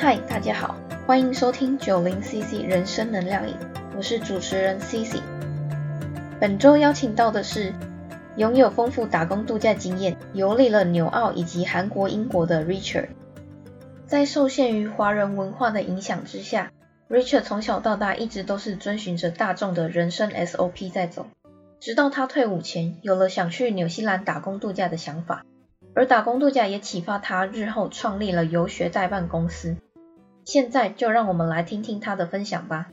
嗨，大家好，欢迎收听九零 CC 人生能量影，我是主持人 CC。本周邀请到的是拥有丰富打工度假经验、游历了纽澳以及韩国、英国的 Richard。在受限于华人文化的影响之下，Richard 从小到大一直都是遵循着大众的人生 SOP 在走，直到他退伍前有了想去纽西兰打工度假的想法。而打工度假也启发他日后创立了游学代办公司。现在就让我们来听听他的分享吧。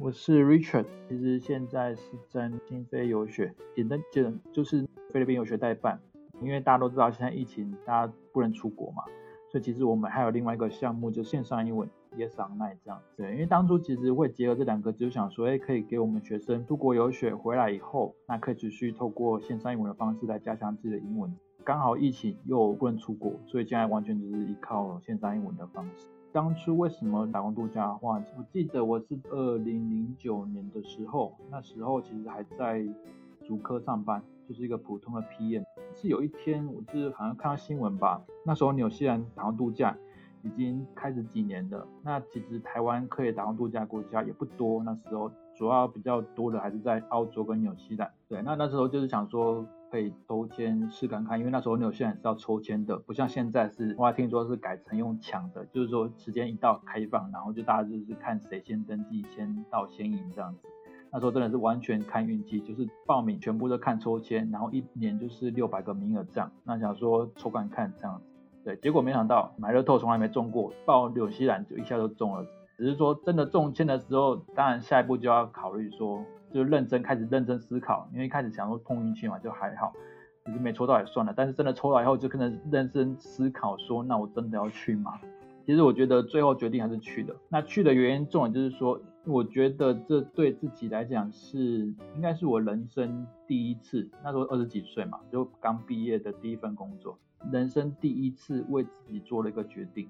我是 Richard，其实现在是在新飞游学，简单讲就是菲律宾游学代办。因为大家都知道现在疫情，大家不能出国嘛，所以其实我们还有另外一个项目，就线上英文 Yes Online 这样。子，因为当初其实会结合这两个，就想说，哎，可以给我们学生出国游学回来以后，那可以继续透过线上英文的方式来加强自己的英文。刚好疫情又不能出国，所以现在完全就是依靠线上英文的方式。当初为什么打工度假的话，我记得我是二零零九年的时候，那时候其实还在主科上班，就是一个普通的 PM。是有一天，我是好像看到新闻吧，那时候纽西兰打工度假已经开始几年了。那其实台湾可以打工度假国家也不多，那时候主要比较多的还是在澳洲跟纽西兰。对，那那时候就是想说。可以抽签试看看，因为那时候纽西兰是要抽签的，不像现在是，我还听说是改成用抢的，就是说时间一到开放，然后就大家就是看谁先登记，先到先赢这样子。那时候真的是完全看运气，就是报名全部都看抽签，然后一年就是六百个名额这样。那想说抽看看这样子，对，结果没想到买乐透从来没中过，报纽西兰就一下就中了。只是说真的中签的时候，当然下一步就要考虑说。就认真开始认真思考，因为一开始想说碰运气嘛，就还好，只是没抽到也算了。但是真的抽到以后，就可能认真思考说，那我真的要去吗？其实我觉得最后决定还是去的。那去的原因重点就是说，我觉得这对自己来讲是应该是我人生第一次，那时候二十几岁嘛，就刚毕业的第一份工作，人生第一次为自己做了一个决定。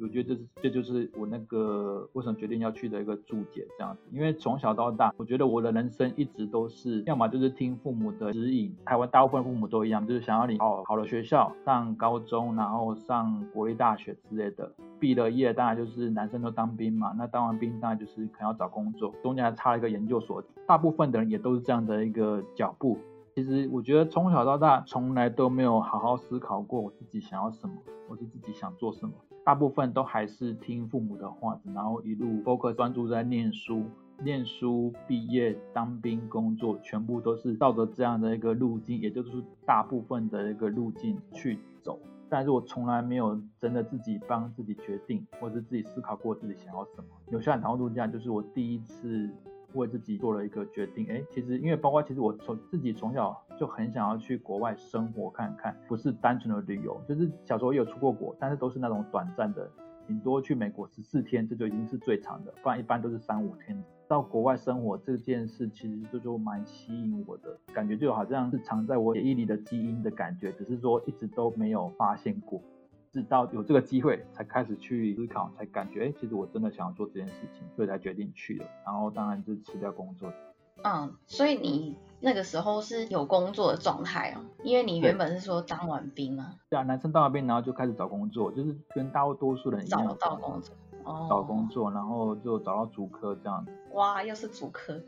我觉得这是这就是我那个为什么决定要去的一个注解这样子，因为从小到大，我觉得我的人生一直都是要么就是听父母的指引，台湾大部分父母都一样，就是想要你好好的学校上高中，然后上国立大学之类的，毕了业当然就是男生都当兵嘛，那当完兵当然就是可能要找工作，中间还差了一个研究所，大部分的人也都是这样的一个脚步。其实我觉得从小到大从来都没有好好思考过我自己想要什么，我是自己想做什么。大部分都还是听父母的话，然后一路 focus 专注在念书，念书毕业当兵工作，全部都是照着这样的一个路径，也就是大部分的一个路径去走。但是我从来没有真的自己帮自己决定，或者自己思考过自己想要什么。有下来谈度假，就是我第一次。为自己做了一个决定，哎，其实因为包括其实我从自己从小就很想要去国外生活看看，不是单纯的旅游，就是小时候也有出过国，但是都是那种短暂的，顶多去美国十四天，这就已经是最长的，不然一般都是三五天。到国外生活这件事，其实就就蛮吸引我的，感觉就好像是藏在我血液里的基因的感觉，只是说一直都没有发现过。直到有这个机会，才开始去思考，才感觉，哎，其实我真的想要做这件事情，所以才决定去了。然后当然就辞掉工作。嗯，所以你那个时候是有工作的状态哦，因为你原本是说当完兵嘛。对啊，男生当完兵，然后就开始找工作，就是跟大多数人一样。找到工作。找工作，然后就找到主科这样子。哇，又是主科。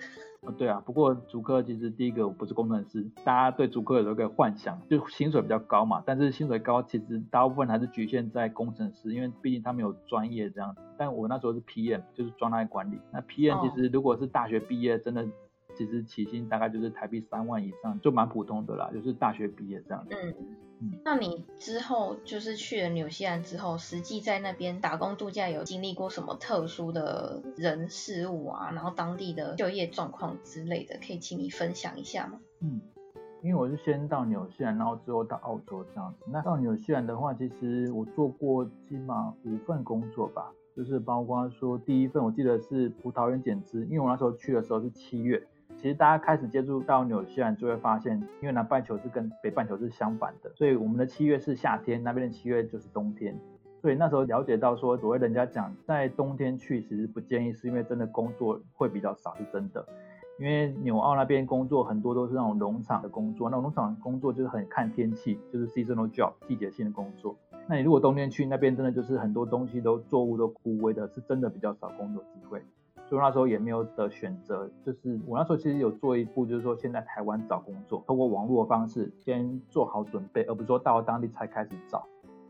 呃，对啊，不过主科其实第一个我不是工程师，大家对主科有一个幻想，就薪水比较高嘛。但是薪水高，其实大部分还是局限在工程师，因为毕竟他们有专业这样子。但我那时候是 PM，就是专案管理。那 PM 其实如果是大学毕业，真的。其实起薪大概就是台币三万以上，就蛮普通的啦，就是大学毕业这样子。嗯嗯。那你之后就是去了纽西兰之后，实际在那边打工度假，有经历过什么特殊的人事物啊？然后当地的就业状况之类的，可以请你分享一下吗？嗯，因为我是先到纽西兰，然后之后到澳洲这样子。那到纽西兰的话，其实我做过起码五份工作吧，就是包括说第一份我记得是葡萄园剪枝，因为我那时候去的时候是七月。其实大家开始接触到纽西兰，就会发现，因为南半球是跟北半球是相反的，所以我们的七月是夏天，那边的七月就是冬天。所以那时候了解到说，所谓人家讲在冬天去，其实不建议，是因为真的工作会比较少，是真的。因为纽澳那边工作很多都是那种农场的工作，那农场工作就是很看天气，就是 seasonal job，季节性的工作。那你如果冬天去那边，真的就是很多东西都作物都枯萎的，是真的比较少工作机会。所以那时候也没有的选择，就是我那时候其实有做一步，就是说先在台湾找工作，通过网络的方式先做好准备，而不是说到了当地才开始找。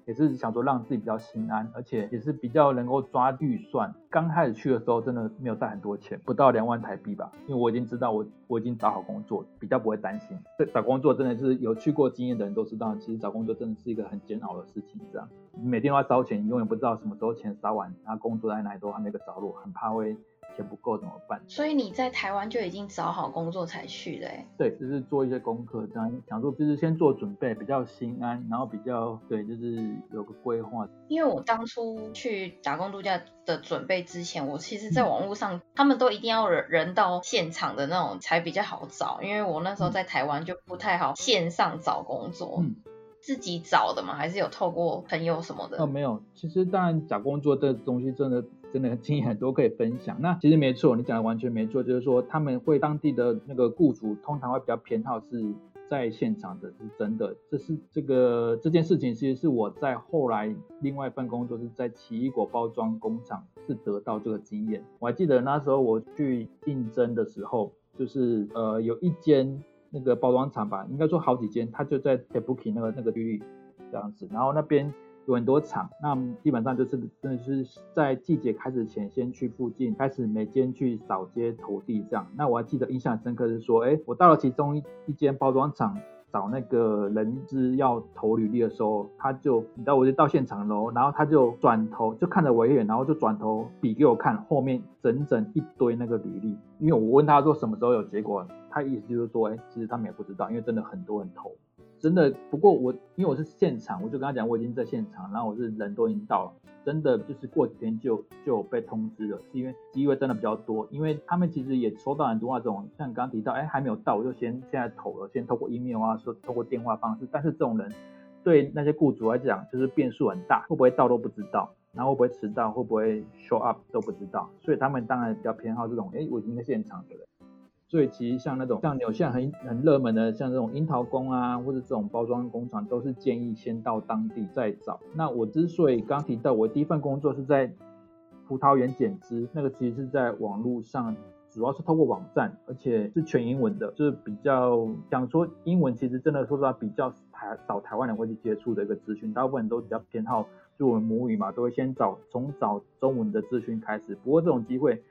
也是想说让自己比较心安，而且也是比较能够抓预算。刚开始去的时候，真的没有带很多钱，不到两万台币吧。因为我已经知道我我已经找好工作，比较不会担心。这找工作真的是有去过经验的人都知道，其实找工作真的是一个很煎熬的事情。这样每天都要烧钱，永远不知道什么时候钱烧完，然后工作在哪里都还没个着落，很怕会。钱不够怎么办？所以你在台湾就已经找好工作才去的哎。对，就是做一些功课，这样想说就是先做准备，比较心安，然后比较对，就是有个规划。因为我当初去打工度假的准备之前，我其实在网络上，他们都一定要人人到现场的那种才比较好找，因为我那时候在台湾就不太好线上找工作。嗯。自己找的吗？还是有透过朋友什么的？哦，没有。其实当然找工作这东西真的真的经验很多可以分享。那其实没错，你讲的完全没错，就是说他们会当地的那个雇主通常会比较偏好是在现场的，是真的。这是这个这件事情，其实是我在后来另外一份工作是在奇异果包装工厂是得到这个经验。我还记得那时候我去应征的时候，就是呃有一间。那个包装厂吧，应该说好几间，它就在 t e b u k i 那个那个区域这样子，然后那边有很多厂，那基本上就是真的是在季节开始前先去附近开始每间去扫街投递这样。那我还记得印象深刻是说，哎，我到了其中一一间包装厂找那个人资要投履历的时候，他就你知道我就到现场喽，然后他就转头就看着我一眼，然后就转头比给我看后面整整一堆那个履历，因为我问他说什么时候有结果。他意思就是说，哎，其实他们也不知道，因为真的很多人投，真的。不过我因为我是现场，我就跟他讲我已经在现场，然后我是人都已经到了，真的就是过几天就就被通知了，是因为机会真的比较多，因为他们其实也收到很多那种像刚刚提到，哎，还没有到，我就先现在投了，先透过 email 啊，说透过电话方式，但是这种人对那些雇主来讲就是变数很大，会不会到都不知道，然后会不会迟到，会不会 show up 都不知道，所以他们当然比较偏好这种，哎，我已经在现场的人。所以其实像那种像纽西兰很很热门的，像这种樱桃工啊，或者这种包装工厂，都是建议先到当地再找。那我之所以刚提到我第一份工作是在葡萄园剪枝，那个其实是在网络上，主要是透过网站，而且是全英文的，就是比较讲说英文，其实真的说实话比较台找台湾人会去接触的一个资讯，大部分人都比较偏好就我们母语嘛，都会先找从找中文的资讯开始。不过这种机会。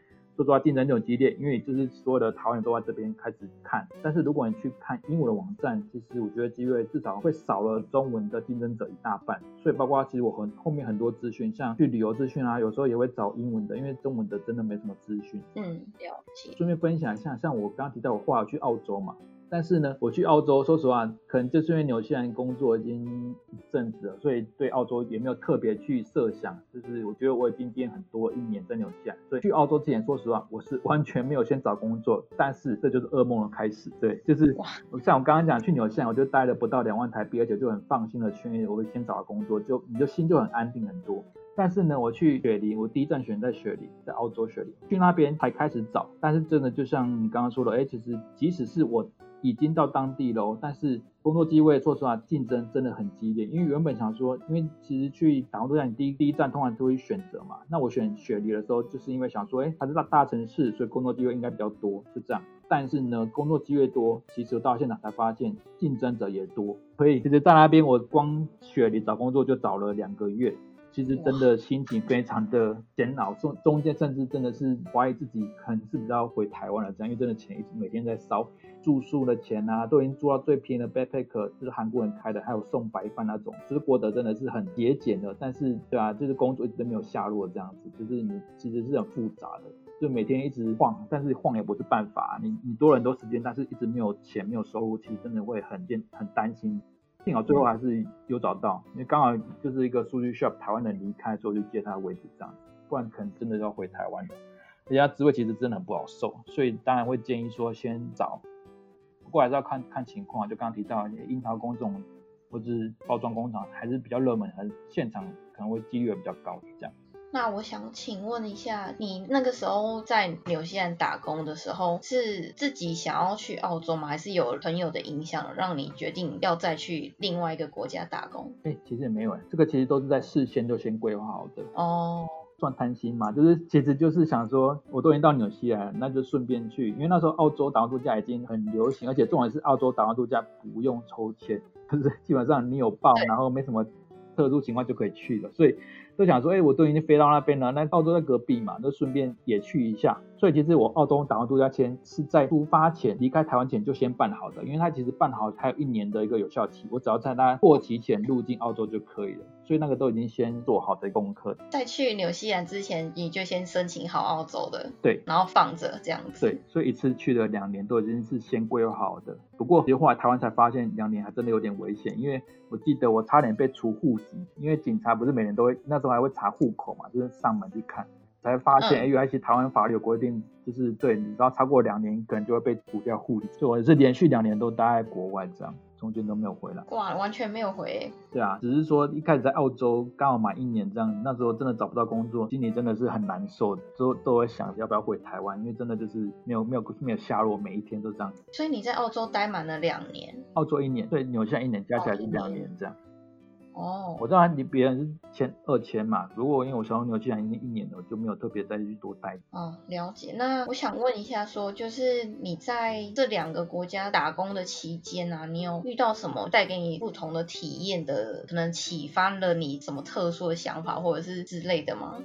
说实话，竞争就很激烈，因为就是所有的台湾人都在这边开始看。但是如果你去看英文的网站，其实我觉得机会至少会少了中文的竞争者一大半。所以包括其实我很后面很多资讯，像去旅游资讯啊，有时候也会找英文的，因为中文的真的没什么资讯。嗯，了解。顺便分享一下，像我刚刚提到我后来去澳洲嘛。但是呢，我去澳洲，说实话，可能就是因为纽西兰工作已经一阵子了，所以对澳洲也没有特别去设想。就是我觉得我已经变很多一年在纽西兰，所以去澳洲之前，说实话，我是完全没有先找工作。但是这就是噩梦的开始。对，就是像我刚刚讲去纽西兰，我就待了不到两万台币，而且就很放心的去，我会先找到工作，就你就心就很安定很多。但是呢，我去雪梨，我第一站选在雪梨，在澳洲雪梨，去那边才开始找。但是真的就像你刚刚说的，哎，其实即使是我。已经到当地喽，但是工作机会说实话竞争真的很激烈。因为原本想说，因为其实去打工度假，你第一第一站通常都会选择嘛。那我选雪梨的时候，就是因为想说，哎，它是大大城市，所以工作机会应该比较多，是这样。但是呢，工作机会多，其实到现场才发现竞争者也多。所以其实在那边，我光雪梨找工作就找了两个月。其实真的心情非常的煎熬，中中间甚至真的是怀疑自己可能是不是要回台湾了，这样因为真的钱一直每天在烧，住宿的钱啊，都已经住到最便宜的 backpack，就是韩国人开的，还有送白饭那种，就是过得真的是很节俭的，但是对啊，就是工作一直都没有下落这样子，就是你其实是很复杂的，就每天一直晃，但是晃也不是办法，你你多了很多时间，但是一直没有钱没有收入，其实真的会很艰很担心。幸好最后还是有找到，因为刚好就是一个数据需要台湾人离开，所以就借他的位置这样，不然可能真的要回台湾了。人家职位其实真的很不好受，所以当然会建议说先找，不过还是要看看情况。就刚刚提到樱桃工种，或者是包装工厂还是比较热门，还是现场可能会几率比较高这样。那我想请问一下，你那个时候在纽西兰打工的时候，是自己想要去澳洲吗？还是有朋友的影响让你决定要再去另外一个国家打工？哎，其实也没有，这个其实都是在事先就先规划好的。哦。算贪心嘛，就是其实就是想说，我都已经到纽西兰，那就顺便去，因为那时候澳洲打工度假已经很流行，而且重点是澳洲打工度假不用抽签，就是基本上你有报，然后没什么特殊情况就可以去了，所以。都想说，哎，我都已经飞到那边了，那澳洲在隔壁嘛，那顺便也去一下。所以其实我澳洲打完度假签是在出发前、离开台湾前就先办好的，因为它其实办好还有一年的一个有效期，我只要在它过期前入境澳洲就可以了。所以那个都已经先做好的功课。在去纽西兰之前，你就先申请好澳洲的，对，然后放着这样子。对，所以一次去了两年都已经是先规划好的。不过其实后来台湾才发现两年还真的有点危险，因为我记得我差点被除户籍，因为警察不是每年都会那时候还会查户口嘛，就是上门去看，才发现哎，原来其实台湾法律有规定，就是对你只要超过两年，可能就会被除掉户籍。所以我是连续两年都待在国外这样。中间都没有回来，哇，完全没有回。对啊，只是说一开始在澳洲刚好满一年这样，那时候真的找不到工作，心里真的是很难受，都都会想要不要回台湾，因为真的就是没有没有没有下落，每一天都这样。所以你在澳洲待满了两年，澳洲一年，对，纽西兰一年，加起来是两年这样。哦，我知道你别人是签二签嘛，如果因为我小牛既然已经一年了，就没有特别再去多待。哦，了解。那我想问一下，说就是你在这两个国家打工的期间啊，你有遇到什么带给你不同的体验的，可能启发了你什么特殊的想法或者是之类的吗？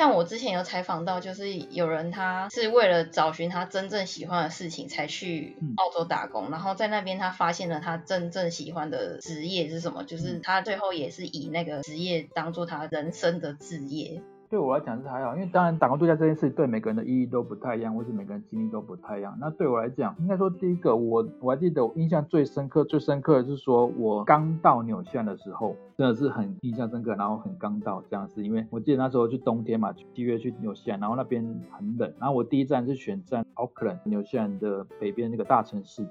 像我之前有采访到，就是有人他是为了找寻他真正喜欢的事情才去澳洲打工，然后在那边他发现了他真正喜欢的职业是什么，就是他最后也是以那个职业当做他人生的职业。对我来讲是还好，因为当然打工度假这件事对每个人的意义都不太一样，或是每个人经历都不太一样。那对我来讲，应该说第一个，我我还记得我印象最深刻、最深刻的是说我刚到纽西兰的时候，真的是很印象深刻，然后很刚到这样子，因为我记得那时候去冬天嘛，七月去纽西兰，然后那边很冷，然后我第一站是选在 Auckland，纽西兰的北边那个大城市。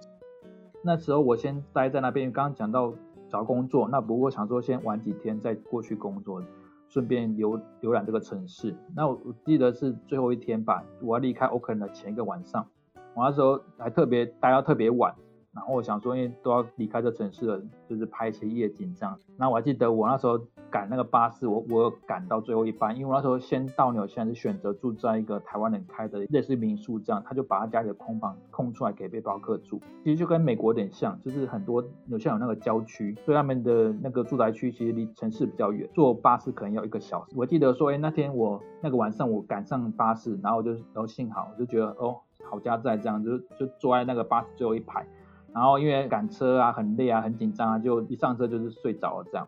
那时候我先待在那边，刚刚讲到找工作，那不过想说先玩几天再过去工作。顺便浏浏览这个城市。那我我记得是最后一天吧，我要离开 Oakland 的前一个晚上，我那时候还特别待到特别晚。然后我想说，因为都要离开这城市了，就是拍一些夜景这样。那我还记得我那时候赶那个巴士，我我赶到最后一班，因为我那时候先到纽西兰是选择住在一个台湾人开的类似民宿这样，他就把他家里的空房空出来给背包客住。其实就跟美国有点像，就是很多纽西兰有那个郊区，所以他们的那个住宅区其实离城市比较远，坐巴士可能要一个小时。我记得说，哎，那天我那个晚上我赶上巴士，然后我就然后幸好我就觉得哦，好家在这样，就就坐在那个巴士最后一排。然后因为赶车啊很累啊很紧张啊，就一上车就是睡着了这样，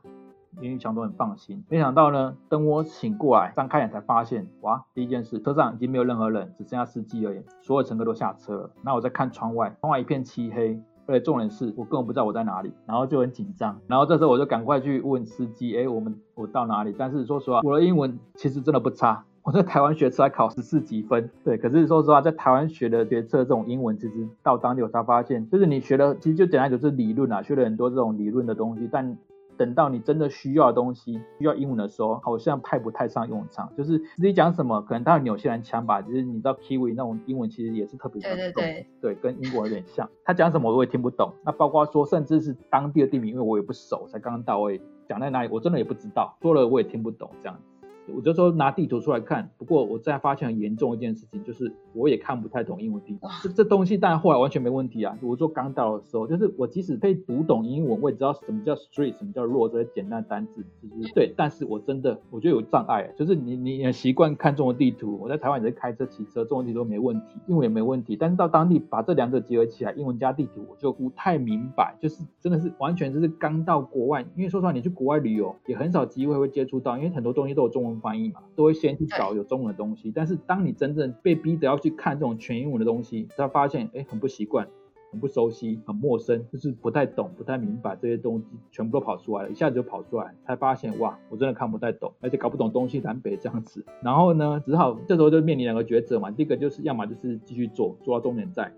因为想都很放心。没想到呢，等我醒过来，张开眼才发现，哇，第一件事，车上已经没有任何人，只剩下司机而已，所有乘客都下车了。那我在看窗外，窗外一片漆黑，而且重点是我根本不知道我在哪里，然后就很紧张。然后这时候我就赶快去问司机，哎，我们我到哪里？但是说实话，我的英文其实真的不差。我在台湾学车还考十四几分，对，可是说实话，在台湾学的学车这种英文，其实到当地我才发现，就是你学的其实就简单就是理论啊，学了很多这种理论的东西，但等到你真的需要的东西，需要英文的时候，好像派不太上用场。就是自己讲什么，可能他有纽西兰腔吧，就是你知道 Kiwi 那种英文其实也是特别对对对，对，跟英国有点像。他讲什么我也听不懂，那包括说甚至是当地的地名，因为我也不熟，才刚刚到位，讲在哪里我真的也不知道，说了我也听不懂这样。我就说拿地图出来看，不过我在发现很严重一件事情，就是我也看不太懂英文地图。这这东西，当然后来完全没问题啊。我说刚到的时候，就是我即使可以读懂英文，我也知道什么叫 street，什么叫 road 这些简单单字，就是 对。但是我真的我觉得有障碍，就是你你习惯看中文地图，我在台湾也是开车骑车，中文地图没问题，英文也没问题。但是到当地把这两者结合起来，英文加地图，我就不太明白，就是真的是完全就是刚到国外，因为说实话，你去国外旅游也很少机会会接触到，因为很多东西都有中文翻译嘛，都会。先去找有中文的东西，但是当你真正被逼着要去看这种全英文的东西，他发现哎很不习惯，很不熟悉，很陌生，就是不太懂，不太明白这些东西全部都跑出来了，一下子就跑出来，才发现哇，我真的看不太懂，而且搞不懂东西南北这样子。然后呢，只好这时候就面临两个抉择嘛，第一个就是要么就是继续做，做到终点站，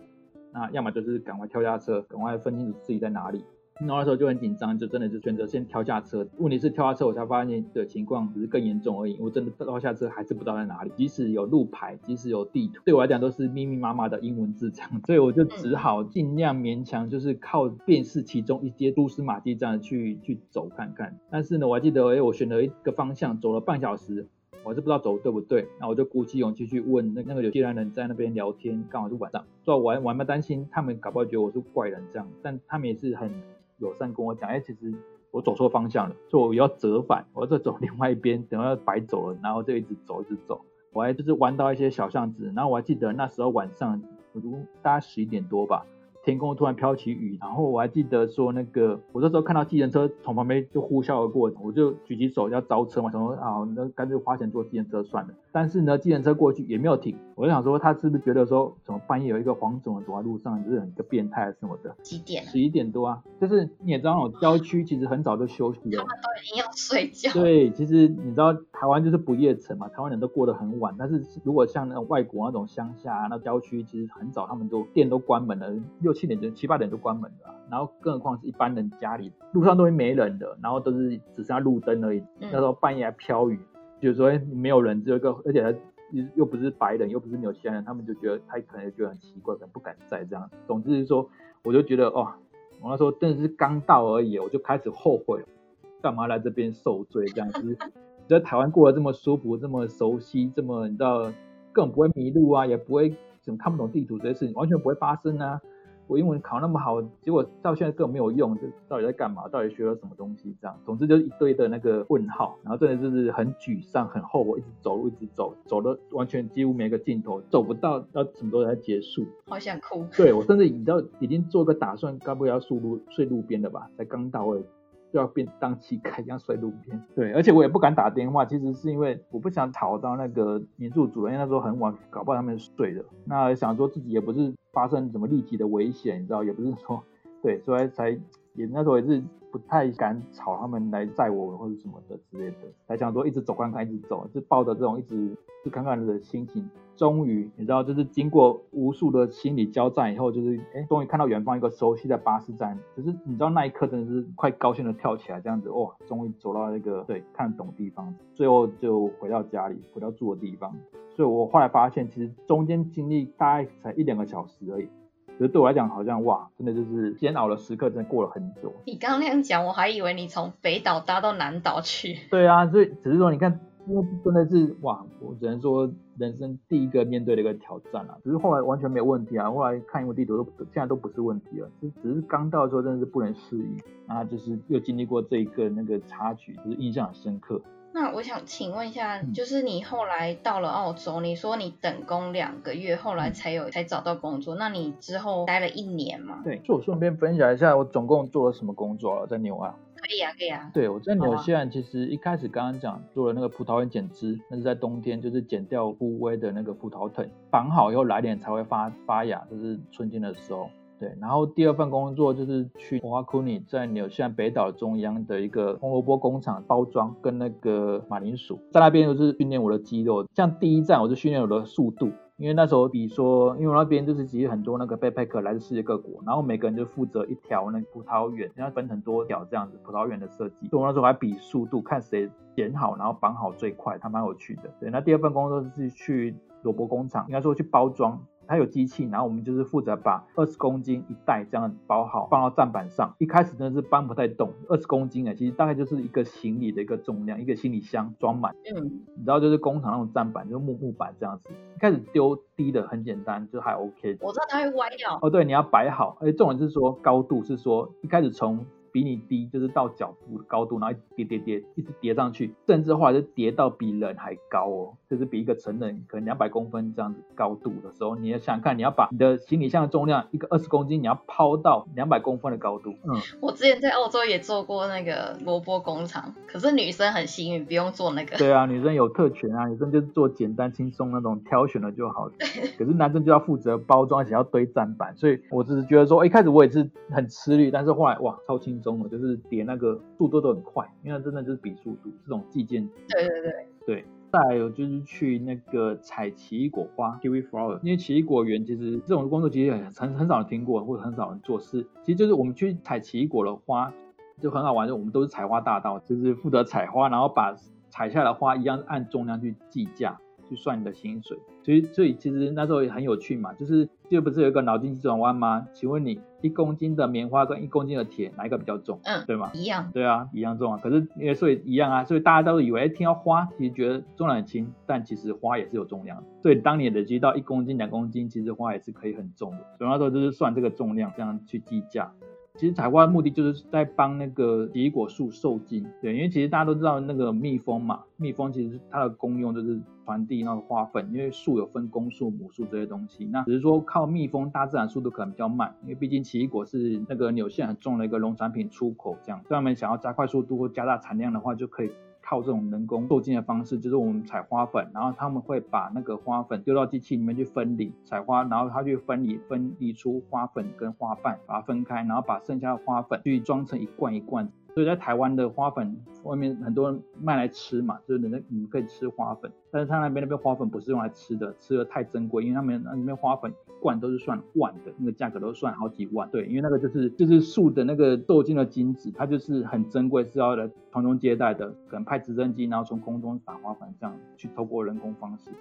那要么就是赶快跳下车，赶快分清楚自己在哪里。然后那时候就很紧张，就真的就选择先跳下车。问题是跳下车，我才发现的情况只是更严重而已。我真的跳下车还是不知道在哪里，即使有路牌，即使有地图，对我来讲都是密密麻麻的英文字这样，所以我就只好尽量勉强，就是靠辨识其中一些蛛丝马迹这样去去走看看。但是呢，我还记得，哎，我选了一个方向，走了半小时。我还是不知道走对不对，那我就鼓起勇气去问那那个有些人在那边聊天，刚好是晚上，所以我还我还蛮担心他们搞不好觉得我是怪人这样，但他们也是很友善跟我讲，哎，其实我走错方向了，所以我要折返，我要再走另外一边，等下白走了，然后就一直走一直走，我还就是弯到一些小巷子，然后我还记得那时候晚上，我都大概十一点多吧。天空突然飘起雨，然后我还记得说那个，我那时候看到计程车从旁边就呼啸而过，我就举起手要招车嘛，想说啊，那干脆花钱坐计程车算了。但是呢，计程车过去也没有停，我就想说他是不是觉得说，怎么半夜有一个黄种人走在路上，就是一个变态什么的？几点？十一点多啊，就是你也知道，那种郊区其实很早就休息了，他们都已经要睡觉。对，其实你知道台湾就是不夜城嘛，台湾人都过得很晚。但是如果像那种外国那种乡下那郊区，其实很早他们都店都关门了，六七点就七八点。就关门了，然后更何况是一般人家里路上都会没人的，然后都是只剩下路灯而已。那时候半夜还飘雨，就说没有人，只有一个，而且又不是白人，又不是纽西兰人，他们就觉得他可能觉得很奇怪，可能不敢在这样。总之是说，我就觉得哦，我那时候真的是刚到而已，我就开始后悔，干嘛来这边受罪这样子？在台湾过得这么舒服，这么熟悉，这么你知道，根本不会迷路啊，也不会怎么看不懂地图这些事情，完全不会发生啊。我英文考那么好，结果到现在根本没有用，这到底在干嘛？到底学了什么东西？这样，总之就是一堆的那个问号，然后真的就是很沮丧、很后悔，一直走路，一直走，走的完全几乎没个尽头，走不到要什么时候才结束？好想哭。对我甚至已经已经做个打算，该不会要睡路睡路边的吧？才刚到位。就要变当乞丐一样睡路边，对，而且我也不敢打电话，其实是因为我不想吵到那个民宿主人，因为那时候很晚，搞不好他们睡了。那想说自己也不是发生什么立即的危险，你知道，也不是说，对，所以才也那时候也是不太敢吵他们来载我或者什么的之类的，才想说一直走看看，一直走，就抱着这种一直去看看的心情。终于，你知道，就是经过无数的心理交战以后，就是哎，终于看到远方一个熟悉的巴士站。就是你知道那一刻真的是快高兴的跳起来，这样子哇，终于走到那个对看得懂地方。最后就回到家里，回到住的地方。所以我后来发现，其实中间经历大概才一两个小时而已。可是对我来讲，好像哇，真的就是煎熬的时刻，真的过了很久。你刚刚那样讲，我还以为你从北岛搭到南岛去。对啊，所以只是说你看。因为真的是哇，我只能说人生第一个面对的一个挑战啊。只是后来完全没有问题啊，后来看一个地图都现在都不是问题了。就只是刚到的时候真的是不能适应，啊，就是又经历过这一个那个插曲，就是印象很深刻。那我想请问一下，就是你后来到了澳洲，你说你等工两个月，后来才有才找到工作，那你之后待了一年吗？对，就我顺便分享一下，我总共做了什么工作了，在纽澳。可以啊，可以啊。对，我在纽西兰其实一开始刚刚讲做了那个葡萄园剪枝，那是在冬天，就是剪掉枯萎的那个葡萄藤，绑好以后来年才会发发芽，就是春天的时候。对，然后第二份工作就是去华库尼，在纽西兰北岛中央的一个红萝卜工厂包装跟那个马铃薯，在那边就是训练我的肌肉。像第一站我就训练我的速度。因为那时候，比如说，因为我那边就是其实很多那个背包客来自世界各国，然后每个人就负责一条那个葡萄园，然后分很多条这样子葡萄园的设计。所以我那时候还比速度，看谁剪好，然后绑好最快，还蛮有趣的。对，那第二份工作是去萝卜工厂，应该说去包装。它有机器，然后我们就是负责把二十公斤一袋这样包好，放到站板上。一开始真的是搬不太动，二十公斤啊，其实大概就是一个行李的一个重量，一个行李箱装满。嗯，你知道就是工厂那种站板，就是木木板这样子。一开始丢低的很简单，就还 OK。我知道它会歪掉。哦，对，你要摆好。而且重点是说高度是说一开始从。比你低，就是到脚部的高度，然后叠叠叠，一直叠上去，甚至后来就叠到比人还高哦，就是比一个成人可能两百公分这样子高度的时候，你要想看，你要把你的行李箱的重量一个二十公斤，你要抛到两百公分的高度。嗯，我之前在澳洲也做过那个萝卜工厂，可是女生很幸运，不用做那个。对啊，女生有特权啊，女生就是做简单轻松那种挑选的就好。可是男生就要负责包装，而且要堆站板，所以我只是觉得说，一开始我也是很吃力，但是后来哇，超轻。中了，就是叠那个速度都很快，因为真的就是比速度这种计件。对对对对，再来有就是去那个采奇异果花 （kiwi flower），因为奇异果园其实这种工作其实很很很少人听过，或者很少人做事。其实就是我们去采奇异果的花，就很好玩，就我们都是采花大盗，就是负责采花，然后把采下的花一样按重量去计价。去算你的薪水，所以所以其实那时候也很有趣嘛，就是就不是有一个脑筋急转弯吗？请问你一公斤的棉花跟一公斤的铁哪一个比较重？嗯，对吗？一样。对啊，一样重啊。可是因为所以一样啊，所以大家都以为听到花其实觉得重量很轻，但其实花也是有重量的。所以当你累积到一公斤、两公斤，其实花也是可以很重的。所以那时候就是算这个重量，这样去计价。其实采花的目的就是在帮那个奇异果树受精，对，因为其实大家都知道那个蜜蜂嘛，蜜蜂其实它的功用就是传递那个花粉，因为树有分公树、母树这些东西，那只是说靠蜜蜂，大自然速度可能比较慢，因为毕竟奇异果是那个纽线很重的一个农产品出口，这样，所以他们想要加快速度或加大产量的话，就可以。靠这种人工受精的方式，就是我们采花粉，然后他们会把那个花粉丢到机器里面去分离采花，然后它去分离分离出花粉跟花瓣，把它分开，然后把剩下的花粉去装成一罐一罐。所以在台湾的花粉外面很多人卖来吃嘛，就是人家你可以吃花粉，但是他那边那边花粉不是用来吃的，吃的太珍贵，因为他们那里面花粉罐都是算万的，那个价格都算好几万。对，因为那个就是就是树的那个受精的精子，它就是很珍贵，是要来传宗接代的，可能派直升机然后从空中撒花粉这样去透过人工方式。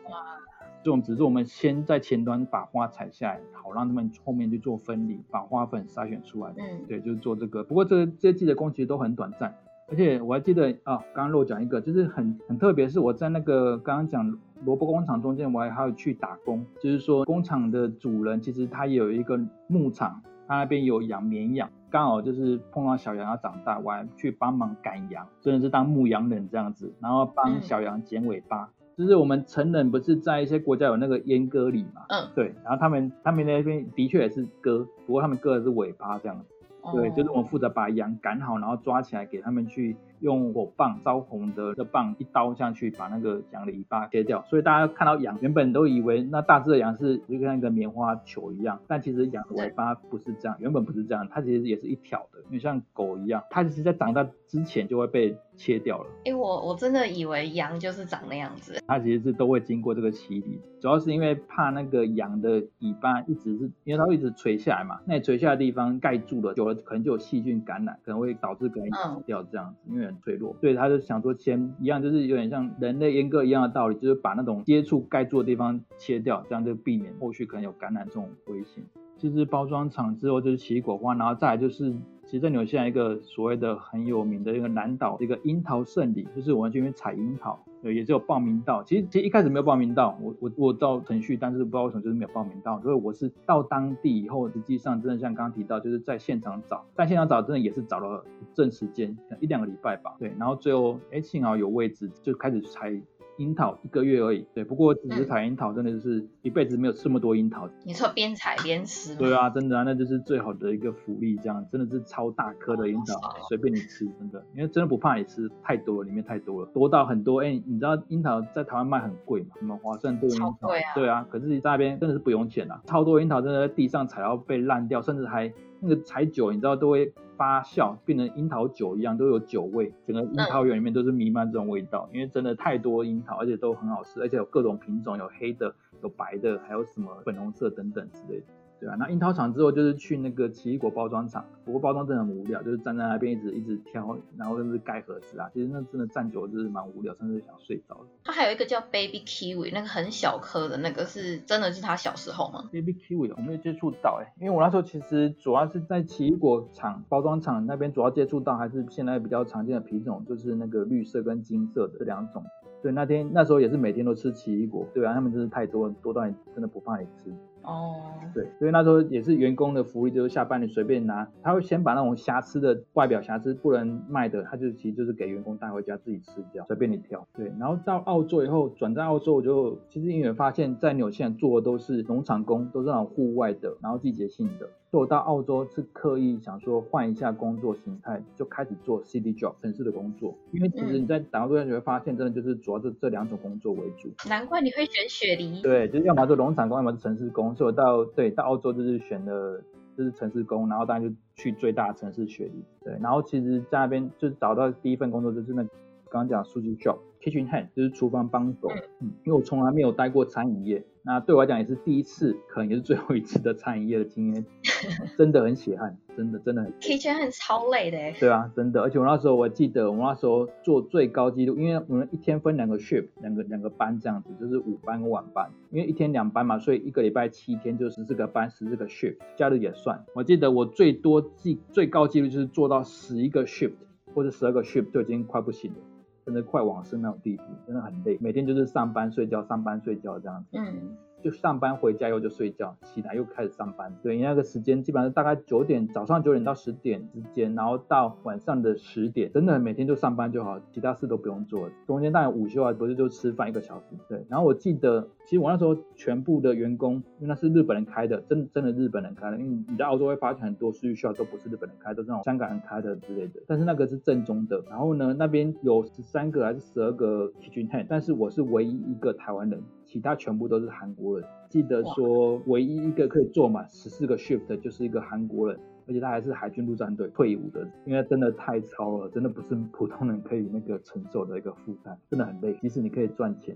这种只是我们先在前端把花采下来，好让他们后面去做分离，把花粉筛选出来。嗯，对，就是做这个。不过这这些季的工其实都很短暂，而且我还记得啊，刚刚漏讲一个，就是很很特别，是我在那个刚刚讲萝卜工厂中间，我还还有去打工，就是说工厂的主人其实他也有一个牧场，他那边有养绵羊，刚好就是碰到小羊要长大，我还去帮忙赶羊，真的是当牧羊人这样子，然后帮小羊剪尾巴。就是我们成人不是在一些国家有那个阉割礼嘛？嗯，对，然后他们他们那边的确也是割，不过他们割的是尾巴这样子。对，就是我们负责把羊赶好，然后抓起来给他们去用火棒烧红的的棒一刀下去把那个羊的尾巴切掉。所以大家看到羊原本都以为那大只的羊是就像一个棉花球一样，但其实羊的尾巴不是这样，原本不是这样，它其实也是一条的，因为像狗一样，它其实在长大之前就会被。切掉了，哎，我我真的以为羊就是长那样子，它其实是都会经过这个洗礼，主要是因为怕那个羊的尾巴一直是，因为它会一直垂下来嘛，那垂下的地方盖住了，久了可能就有细菌感染，可能会导致可能死掉这样子，因为脆弱，所以他就想说先一样，就是有点像人类阉割一样的道理，就是把那种接触该住的地方切掉，这样就避免后续可能有感染这种危险。就是包装厂之后就是奇异果花，然后再来就是。其实在纽西兰一个所谓的很有名的一个南岛，一个樱桃圣地，就是我们这边采樱桃，也是有报名到。其实其实一开始没有报名到，我我我到程序，但是不知道为什么就是没有报名到。所以我是到当地以后，实际上真的像刚刚提到，就是在现场找，但现场找真的也是找了一阵时间，一两个礼拜吧。对，然后最后哎幸好有位置，就开始去采。樱桃一个月而已，对，不过只是采樱桃，真的就是一辈子没有吃这么多樱桃。你说边采边吃？对啊，真的啊，那就是最好的一个福利，这样真的是超大颗的樱桃，随便你吃，真的，因为真的不怕你吃太多了，里面太多了，多到很多。哎，你知道樱桃在台湾卖很贵嘛？什么华盛顿樱桃？对啊，可是在那边真的是不用钱啊，超多樱桃真的在地上采到被烂掉，甚至还。那个采酒，你知道都会发酵，变成樱桃酒一样，都有酒味，整个樱桃园里面都是弥漫这种味道，因为真的太多樱桃，而且都很好吃，而且有各种品种，有黑的，有白的，还有什么粉红色等等之类的。对啊，那樱桃厂之后就是去那个奇异果包装厂，不过包装真的很无聊，就是站在那边一直一直挑，然后就是盖盒子啊，其实那真的站久了就是蛮无聊，甚至想睡着了。它还有一个叫 Baby Kiwi，那个很小颗的那个是真的是他小时候吗？Baby Kiwi 我没有接触到哎，因为我那时候其实主要是在奇异果厂包装厂那边主要接触到还是现在比较常见的品种，就是那个绿色跟金色的这两种。对，那天那时候也是每天都吃奇异果，对啊，他们真是太多多到你真的不怕你吃。哦，对，所以那时候也是员工的福利，就是下班你随便拿，他会先把那种瑕疵的外表瑕疵不能卖的，他就其实就是给员工带回家自己吃掉，随便你挑。对，然后到澳洲以后，转战澳洲我就其实因为发现，在纽西兰做的都是农场工，都是那种户外的，然后季节性的。所以我到澳洲是刻意想说换一下工作形态，就开始做 city job 城市的工作，因为其实你在打工度你会发现，真的就是主要是这两种工作为主。难怪你会选雪梨。对，就是要么做农场工，要么是城市工。所以我到对到澳洲就是选了就是城市工，然后当然就去最大的城市雪梨。对，然后其实在那边就找到第一份工作就是那刚刚讲数据 job kitchen hand 就是厨房帮手，嗯，因为我从来没有待过餐饮业。那对我来讲也是第一次，可能也是最后一次的餐饮业的经验，真的很血汗，真的真的很。Kitchen 很超累的。对啊，真的，而且我那时候我记得，我那时候做最高纪录，因为我们一天分两个 shift，两个两个班这样子，就是午班跟晚班，因为一天两班嘛，所以一个礼拜七天就十四个班，十四个 shift，假日也算。我记得我最多记最高纪录就是做到十一个 shift 或者十二个 shift 就已经快不行了。真的快往生那种地步，真的很累，每天就是上班睡觉，上班睡觉这样子。嗯。就上班回家以后就睡觉，起来又开始上班。对，那个时间基本上大概九点，早上九点到十点之间，然后到晚上的十点，真的每天就上班就好，其他事都不用做。中间当然午休啊，不是就吃饭一个小时。对，然后我记得，其实我那时候全部的员工，因为那是日本人开的，真真的日本人开的。因为你在澳洲会发现很多数据学校都不是日本人开，都是那种香港人开的之类的。但是那个是正宗的。然后呢，那边有十三个还是十二个 kitchen hand，但是我是唯一一个台湾人。其他全部都是韩国人。记得说，唯一一个可以做满十四个 shift 的就是一个韩国人，而且他还是海军陆战队退伍的。因为真的太超了，真的不是普通人可以那个承受的一个负担，真的很累。即使你可以赚钱。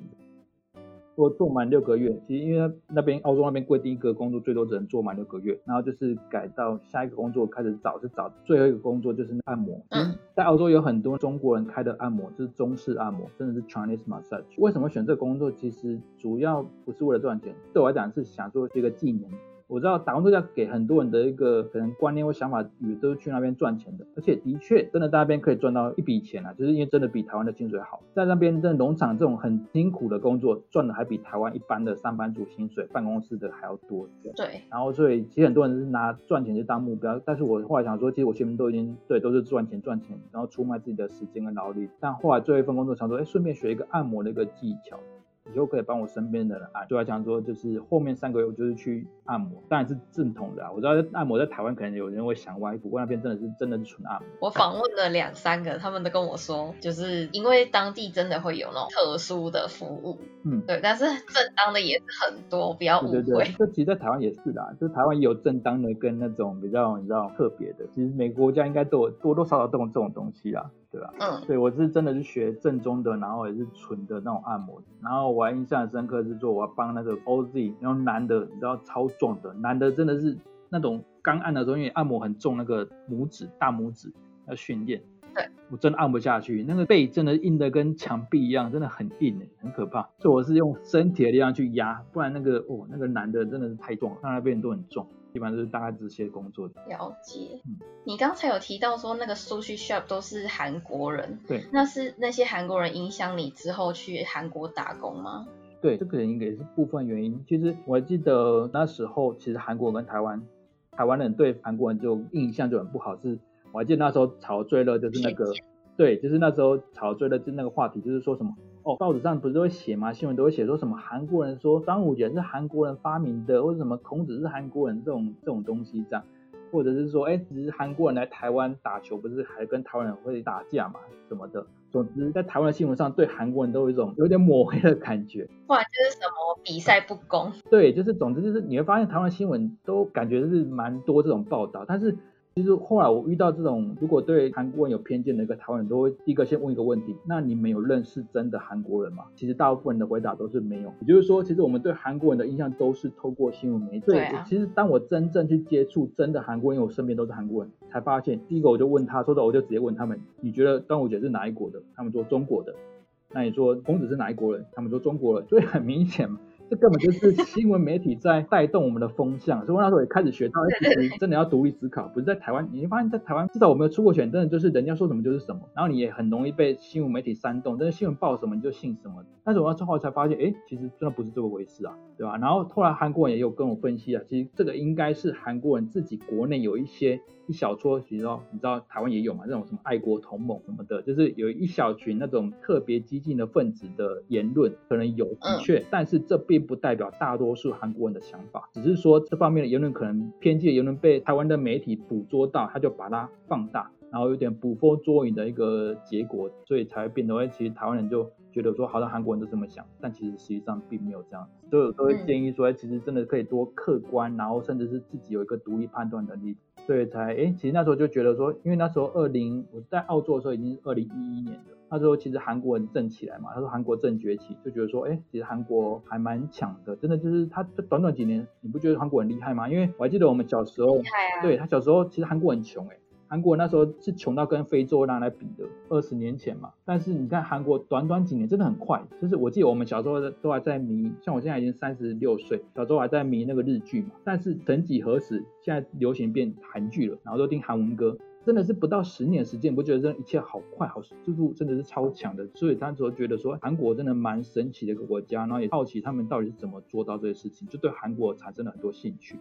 我做满六个月，其实因为那边澳洲那边规定一个工作最多只能做满六个月，然后就是改到下一个工作开始找，是找最后一个工作就是按摩。嗯，在澳洲有很多中国人开的按摩，就是中式按摩，真的是 Chinese massage。为什么选这个工作？其实主要不是为了赚钱，对我来讲是想做这个技能。我知道打工度假给很多人的一个可能观念或想法，以为都是去那边赚钱的，而且的确真的在那边可以赚到一笔钱啊，就是因为真的比台湾的薪水好，在那边真的农场这种很辛苦的工作，赚的还比台湾一般的上班族薪水、办公室的还要多。对。然后所以其实很多人是拿赚钱去当目标，但是我后来想说，其实我前面都已经对都是赚钱赚钱，然后出卖自己的时间跟劳力，但后来最后一份工作想说，哎，顺便学一个按摩的一个技巧。以后可以帮我身边的人按，就来讲说，就是后面三个月我就是去按摩，当然是正统的啊。我知道按摩在台湾可能有人会想歪，不过那边真的是真的是纯按摩。我访问了两三个，他们都跟我说，就是因为当地真的会有那种特殊的服务，嗯，对，但是正当的也是很多，不要误会。这其实在台湾也是的，就是台湾也有正当的跟那种比较你知道特别的，其实每个国家应该都有多多少少都有这种东西啦。对吧？嗯，对我是真的是学正宗的，然后也是纯的那种按摩。然后我还印象深刻是说，我要帮那个 OZ，然后男的，你知道超壮的，男的真的是那种刚按的时候，因为按摩很重，那个拇指大拇指要训练。对，我真的按不下去，那个背真的硬的跟墙壁一样，真的很硬诶，很可怕。所以我是用身体的力量去压，不然那个哦，那个男的真的是太重了，那边都很重。一般都是大概这些工作。了解。嗯，你刚才有提到说那个 sushi shop 都是韩国人。对。那是那些韩国人影响你之后去韩国打工吗？对，这个应该也是部分原因。其实我还记得那时候，其实韩国跟台湾，台湾人对韩国人就印象就很不好。是，我还记得那时候炒最热就是那个，对，就是那时候炒最热就那个话题，就是说什么。哦，报纸上不是都会写吗？新闻都会写说什么韩国人说端午节是韩国人发明的，或者什么孔子是韩国人这种这种东西这样，或者是说，哎，只是韩国人来台湾打球，不是还跟台湾人会打架嘛什么的。总之，在台湾的新闻上，对韩国人都有一种有点抹黑的感觉，不然就是什么比赛不公。对，就是总之就是你会发现台湾新闻都感觉是蛮多这种报道，但是。其实后来我遇到这种，如果对韩国人有偏见的一个台湾人，都会第一个先问一个问题：那你们有认识真的韩国人吗？其实大部分人的回答都是没有。也就是说，其实我们对韩国人的印象都是透过新闻媒体。对其实当我真正去接触真的韩国人，因为我身边都是韩国人，才发现，第一个我就问他，说的我就直接问他们：你觉得端午节是哪一国的？他们说中国的。那你说孔子是哪一国人？他们说中国人。所以很明显嘛。这根本就是新闻媒体在带动我们的风向，所以我那时候也开始学到，其实真的要独立思考，不是在台湾，你会发现在台湾，至少我没有出过选，真的就是人家说什么就是什么，然后你也很容易被新闻媒体煽动，但是新闻报什么你就信什么。但是我之后才发现，哎，其实真的不是这么回事啊，对吧？然后后来韩国人也有跟我分析啊，其实这个应该是韩国人自己国内有一些。一小撮，你知道你知道台湾也有嘛，那种什么爱国同盟什么的，就是有一小群那种特别激进的分子的言论，可能有的确，但是这并不代表大多数韩国人的想法，只是说这方面的言论可能偏激的言论被台湾的媒体捕捉到，他就把它放大，然后有点捕风捉影的一个结果，所以才会变得，其实台湾人就。觉得说好像韩国人都这么想，但其实实际上并没有这样，所以都会建议说，其实真的可以多客观，然后甚至是自己有一个独立判断能力，所以才哎，其实那时候就觉得说，因为那时候二零我在澳洲的时候已经是二零一一年了，那时候其实韩国人正起来嘛，他说韩国正崛起，就觉得说，哎，其实韩国还蛮强的，真的就是他这短短几年，你不觉得韩国很厉害吗？因为我还记得我们小时候，啊！对他小时候其实韩国很穷哎。韩国那时候是穷到跟非洲拿来比的，二十年前嘛。但是你看韩国短短几年真的很快，就是我记得我们小时候都还在迷，像我现在已经三十六岁，小时候还在迷那个日剧嘛。但是曾几何时，现在流行变韩剧了，然后都听韩文歌。真的是不到十年时间，不觉得这一切好快，好速度真的是超强的。所以那时候觉得说韩国真的蛮神奇的一个国家，然后也好奇他们到底是怎么做到这些事情，就对韩国产生了很多兴趣。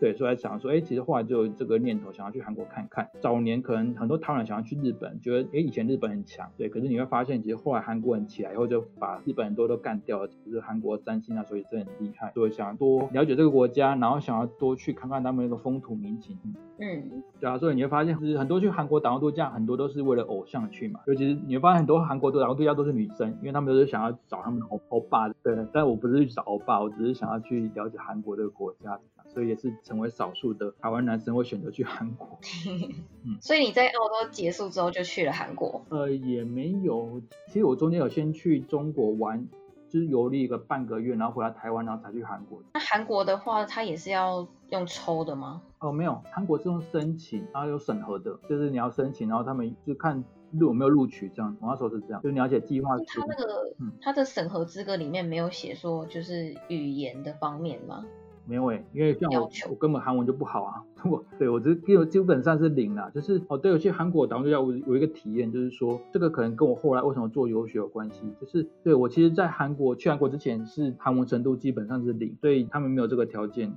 对，所以想说，哎，其实后来就有这个念头，想要去韩国看看。早年可能很多台湾人想要去日本，觉得哎以前日本很强，对。可是你会发现，其实后来韩国人起来以后，就把日本很多都干掉了。就是韩国三星啊，所以真的很厉害。所以想多了解这个国家，然后想要多去看看他们那个风土民情。嗯，对啊，所以你会发现，就是很多去韩国打工度假，很多都是为了偶像去嘛。尤其是你会发现，很多韩国的打工度假都是女生，因为他们都是想要找他们的欧欧巴。对，但我不是去找欧巴，我只是想要去了解韩国这个国家，所以也是成为少数的台湾男生会选择去韩国。嗯，所以你在澳洲结束之后就去了韩国？呃，也没有，其实我中间有先去中国玩。就是游历一个半个月，然后回来台湾，然后才去韩国。那韩国的话，它也是要用抽的吗？哦，没有，韩国是用申请，然后有审核的，就是你要申请，然后他们就看录有没有录取这样。我那时候是这样，就了解计划。他那个，他的审核资格里面没有写说就是语言的方面吗？没有诶，因为像我，我根本韩文就不好啊。我对我这基基本上是零啦。就是哦，对，我去韩国打工度假，我有一个体验，就是说这个可能跟我后来为什么做游学有关系。就是对我其实，在韩国去韩国之前是韩文程度基本上是零，所以他们没有这个条件。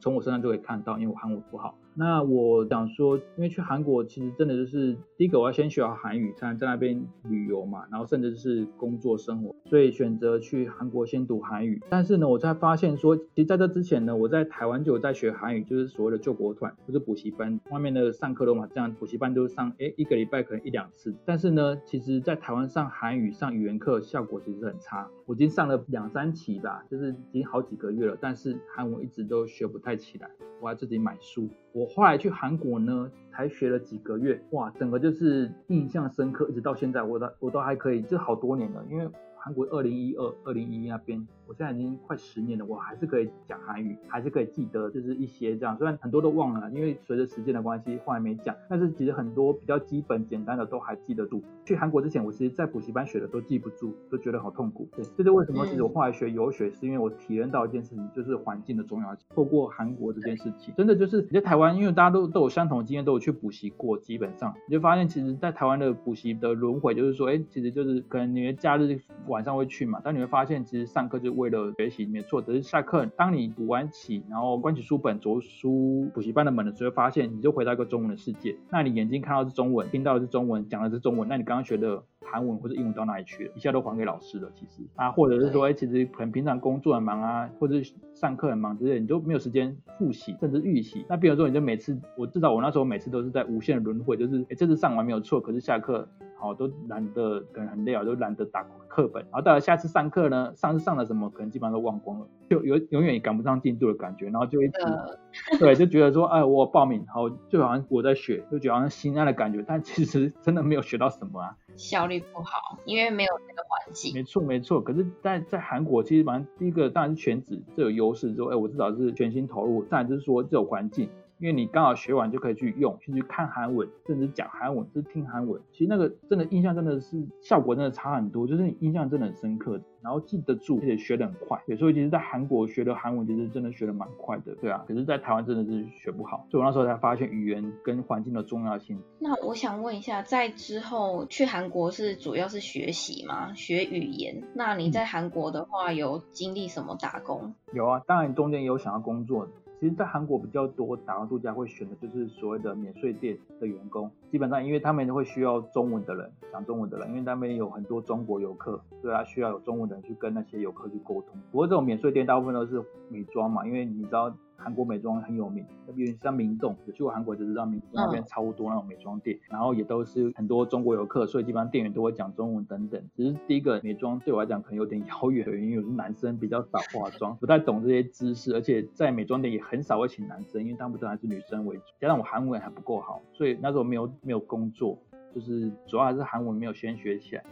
从我身上就可以看到，因为我韩文不好。那我想说，因为去韩国其实真的就是第一个，我要先学好韩语，才能在那边旅游嘛，然后甚至是工作生活，所以选择去韩国先读韩语。但是呢，我才发现说，其实在这之前呢，我在台湾就有在学韩语，就是所谓的救国团，就是补习班，外面的上课的嘛，这样补习班都是上，哎，一个礼拜可能一两次。但是呢，其实在台湾上韩语上语言课效果其实很差，我已经上了两三期吧，就是已经好几个月了，但是韩文一直都学不不太起来，我还自己买书。我后来去韩国呢，才学了几个月，哇，整个就是印象深刻，一直到现在，我都我都还可以，这好多年了，因为。韩国二零一二、二零一一那边，我现在已经快十年了，我还是可以讲韩语，还是可以记得，就是一些这样。虽然很多都忘了，因为随着时间的关系，后来没讲。但是其实很多比较基本、简单的都还记得住。去韩国之前，我其实在补习班学的都记不住，都觉得好痛苦。对，这是为什么？其实我后来学游学，是因为我体验到一件事情，就是环境的重要性。透过韩国这件事情，真的就是你在台湾，因为大家都都有相同的经验，都有去补习过，基本上你就发现，其实，在台湾的补习的轮回，就是说，哎，其实就是可能你的假日晚上会去嘛，但你会发现，其实上课就是为了学习，没错。只是下课，当你补完起，然后关起书本，走出补习班的门的时候，发现你就回到一个中文的世界。那你眼睛看到是中文，听到的是中文，讲的是中文，那你刚刚学的韩文或者英文到哪里去了？一下都还给老师了，其实啊，或者是说，哎，其实可能平常工作很忙啊，或者上课很忙之类，你都没有时间复习，甚至预习。那比如说，你就每次，我至少我那时候每次都是在无限轮回，就是，哎，这次上完没有错，可是下课。好，都懒得，可能很累啊，都懒得打课本。然后到了下次上课呢，上次上了什么，可能基本上都忘光了，就有永远也赶不上进度的感觉。然后就一直，对，就觉得说，哎，我报名，好，就好像我在学，就觉得好像心安的感觉。但其实真的没有学到什么啊，效率不好，因为没有那个环境。没错没错，可是，在在韩国，其实反正第一个当然是全职，这有优势。之后，哎，我至少是全心投入。再就是说，这种环境。因为你刚好学完就可以去用，去去看韩文，甚至讲韩文，就是听韩文。其实那个真的印象真的是效果真的差很多，就是你印象真的很深刻，然后记得住，而且学得很快。所以其实，在韩国学的韩文其实真的学得蛮快的，对啊。可是，在台湾真的是学不好，所以我那时候才发现语言跟环境的重要性。那我想问一下，在之后去韩国是主要是学习吗？学语言？那你在韩国的话有经历什么打工？有啊，当然中间也有想要工作。其实，在韩国比较多打工度假会选的就是所谓的免税店的员工，基本上因为他们会需要中文的人，讲中文的人，因为他们有很多中国游客，所以他需要有中文的人去跟那些游客去沟通。不过这种免税店大部分都是美妆嘛，因为你知道。韩国美妆很有名，比如像明洞，有去过韩国就知道明洞那边超多那种美妆店，然后也都是很多中国游客，所以基本上店员都会讲中文等等。只是第一个美妆对我来讲可能有点遥远，因为我是男生，比较少化妆，不太懂这些知识，而且在美妆店也很少会请男生，因为大部分还是女生为主。加上我韩文还不够好，所以那时候没有没有工作。就是主要还是韩文没有先学起来。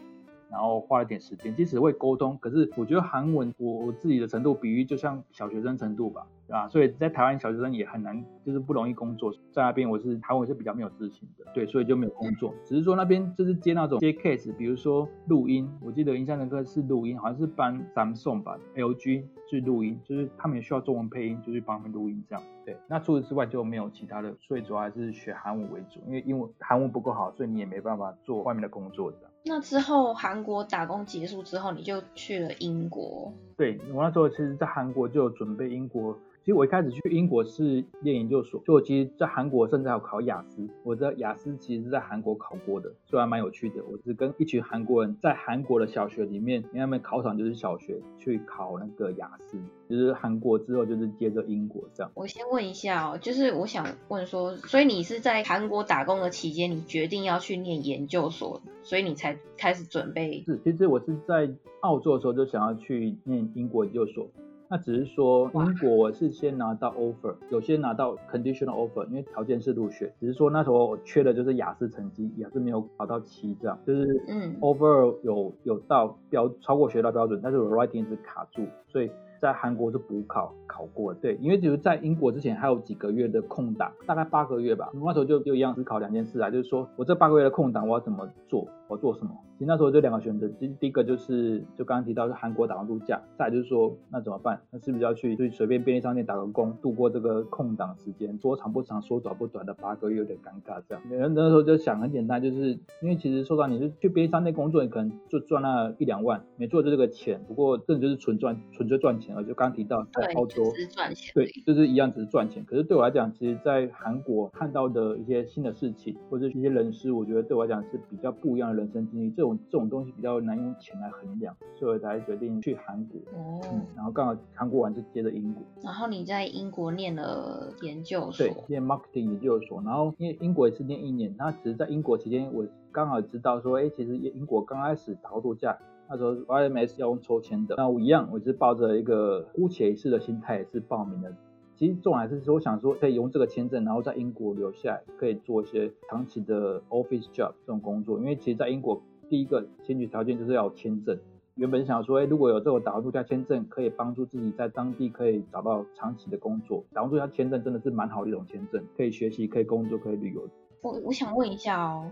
然后花了点时间，即使会沟通，可是我觉得韩文我我自己的程度比喻就像小学生程度吧，对吧？所以在台湾小学生也很难，就是不容易工作。在那边我是韩文是比较没有自信的，对，所以就没有工作。只是说那边就是接那种接 case，比如说录音，我记得印象深刻是录音，好像是帮 Samsung 吧，LG 去录音，就是他们也需要中文配音，就去帮他们录音这样。对，那除此之外就没有其他的，所以主要还是学韩文为主，因为英文韩文不够好，所以你也没办法做外面的工作这样。那之后韩国打工结束之后，你就去了英国。对我那时候其实，在韩国就有准备英国。其实我一开始去英国是念研究所，就我其实在韩国甚至还有考雅思。我的雅思其实是在韩国考过的，所以还蛮有趣的。我是跟一群韩国人在韩国的小学里面，因为他们考场就是小学去考那个雅思，就是韩国之后就是接着英国这样。我先问一下哦，就是我想问说，所以你是在韩国打工的期间，你决定要去念研究所，所以你才开始准备？是，其实我是在澳洲的时候就想要去念英国研究所。那只是说，英国我是先拿到 offer，有些拿到 conditional offer，因为条件是入学。只是说那时候缺的就是雅思成绩，雅思没有考到七这样，就是嗯 offer 有有到标超过学到标准，但是我 writing 是卡住，所以。在韩国是补考考过，对，因为就是在英国之前还有几个月的空档，大概八个月吧。那时候就就一样思考两件事啊，就是说我这八个月的空档我要怎么做，我做什么？其实那时候就两个选择，第第一个就是就刚刚提到是韩国打工度假，再就是说那怎么办？那是不是要去就随便便利商店打个工，度过这个空档时间？说长不长，说短不短的八个月有点尴尬这样。那那时候就想很简单，就是因为其实说到你是去便利商店工作，你可能就赚那一两万，没做就这个钱，不过这就是纯赚纯粹赚钱。就刚提到在澳洲，对，就是一样只是赚钱。可是对我来讲，其实，在韩国看到的一些新的事情，或者一些人事，我觉得对我来讲是比较不一样的人生经历。这种这种东西比较难用钱来衡量，所以我才决定去韩国。哦，然后刚好韩国完就接着英国。然后你在英国念了研究所，对，念 marketing 研究所。然后因为英国也是念一年，那只是在英国期间，我刚好知道说，哎，其实英国刚开始打度假。那时候 YMS 要用抽签的，那我一样，我是抱着一个姑且一试的心态，也是报名的。其实重点还是说，我想说可以用这个签证，然后在英国留下来，可以做一些长期的 office job 这种工作。因为其实，在英国第一个先决条件就是要签证。原本想说，哎，如果有这个打工度假签证，可以帮助自己在当地可以找到长期的工作。打工度假签证真的是蛮好的一种签证，可以学习，可以工作，可以旅游。我我想问一下哦。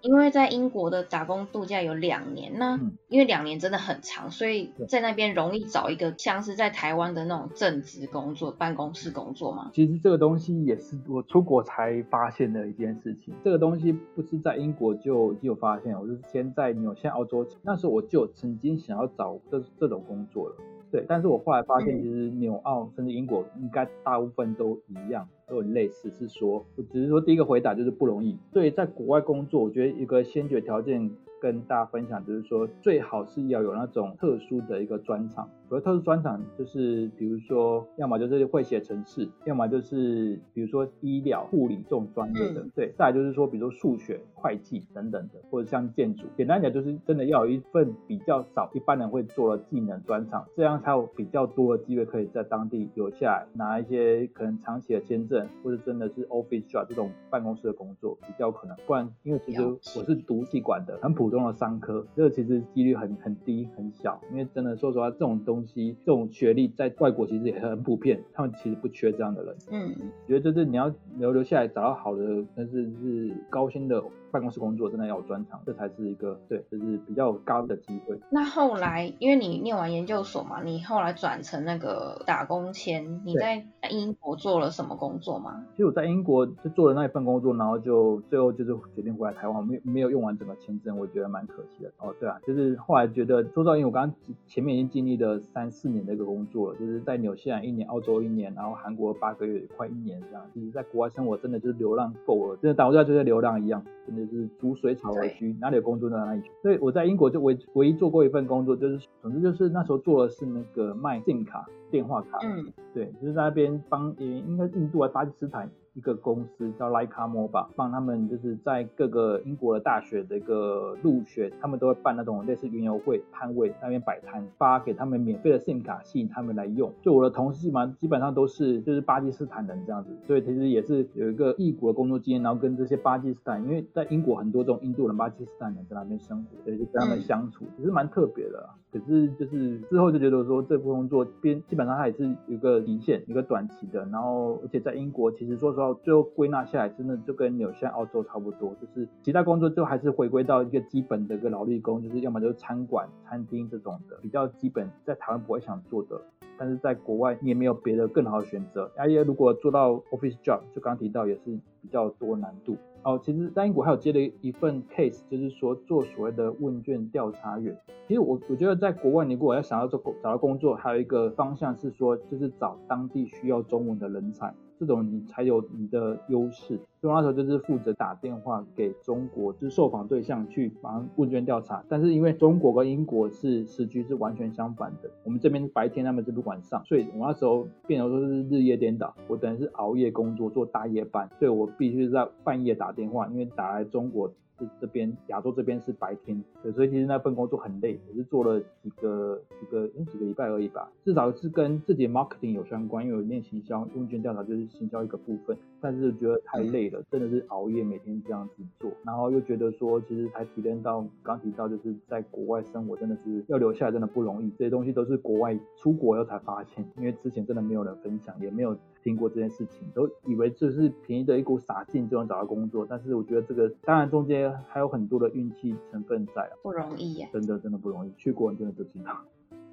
因为在英国的打工度假有两年，那因为两年真的很长，所以在那边容易找一个像是在台湾的那种正职工作、办公室工作吗？其实这个东西也是我出国才发现的一件事情。这个东西不是在英国就已经有发现，我是先在纽西澳洲，那时候我就曾经想要找这这种工作了。对，但是我后来发现，其实纽澳甚至英国应该大部分都一样，都很类似，是说，我只是说第一个回答就是不容易。所以在国外工作，我觉得一个先决条件。跟大家分享，就是说最好是要有那种特殊的一个专场。所谓特殊专长，就是比如说，要么就是会写程式，要么就是比如说医疗、护理这种专业的。对，再来就是说，比如说数学、会计等等的，或者像建筑。简单讲，就是真的要有一份比较少一般人会做的技能专长，这样才有比较多的机会可以在当地留下来，拿一些可能长期的签证，或者真的是 office job 这种办公室的工作比较可能。不然，因为其实我是读气管的，很普。通的商科，这个其实几率很很低很小，因为真的说实话，这种东西，这种学历在外国其实也很普遍，他们其实不缺这样的人。嗯，觉得就是你要留留下来，找到好的，但是是高薪的。办公室工作真的要有专长，这才是一个对，就是比较高的机会。那后来，因为你念完研究所嘛，你后来转成那个打工签，你在英国做了什么工作吗？其实我在英国就做了那一份工作，然后就最后就是决定回来台湾，没没有用完整个签证，我觉得蛮可惜的。哦，对啊，就是后来觉得，说到因为我刚刚前面已经经历了三四年的一个工作了，就是在纽西兰一年，澳洲一年，然后韩国八个月，快一年这样。其实在国外生活真的就是流浪够了，真的打工度假就像流浪一样，真的。是逐水草而居，哪里有工作到哪里去。所以我在英国就唯唯一做过一份工作，就是总之就是那时候做的是那个卖信卡、电话卡。嗯，对，就是在那边帮，应该印度啊巴基斯坦一个公司叫 l i k a m o 吧，帮他们就是在各个英国的大学的一个入学，他们都会办那种类似云游会摊位，那边摆摊发给他们免费的 SIM 卡，吸引他们来用。就我的同事嘛，基本上都是就是巴基斯坦人这样子，所以其实也是有一个异国的工作经验，然后跟这些巴基斯坦，因为在英国很多这种印度人、巴基斯坦人在那边生活，所以就跟他们相处，其实蛮特别的。可是就是之后就觉得说这份工作边基本上它也是有一个极限，一个短期的，然后而且在英国其实说实话，最后归纳下来真的就跟纽西兰、澳洲差不多，就是其他工作就还是回归到一个基本的一个劳力工，就是要么就是餐馆、餐厅这种的比较基本，在台湾不会想做的，但是在国外你也没有别的更好的选择。而且如果做到 office job，就刚提到也是比较多难度。哦，其实在英国还有接了一份 case，就是说做所谓的问卷调查员。其实我我觉得在国外，你如果要想要做找到工作，还有一个方向是说，就是找当地需要中文的人才。这种你才有你的优势。所以那时候就是负责打电话给中国，就是受访对象去帮问卷调查。但是因为中国跟英国是时局是完全相反的，我们这边白天，他们这边晚上，所以我那时候变成说是日夜颠倒。我等于是熬夜工作做大夜班，所以我必须在半夜打电话，因为打来中国。这这边亚洲这边是白天，对，所以其实那份工作很累，也是做了几个几个嗯几个礼拜而已吧，至少是跟自己 marketing 有相关，因为我练行销，问卷调查就是行销一个部分，但是觉得太累了，真的是熬夜每天这样子做，然后又觉得说其实才体验到刚提到就是在国外生活真的是要留下来真的不容易，这些东西都是国外出国后才发现，因为之前真的没有人分享，也没有。听过这件事情，都以为就是便宜的一股傻劲就能找到工作，但是我觉得这个当然中间还有很多的运气成分在不容易啊，真的真的不容易，去过真的就知道。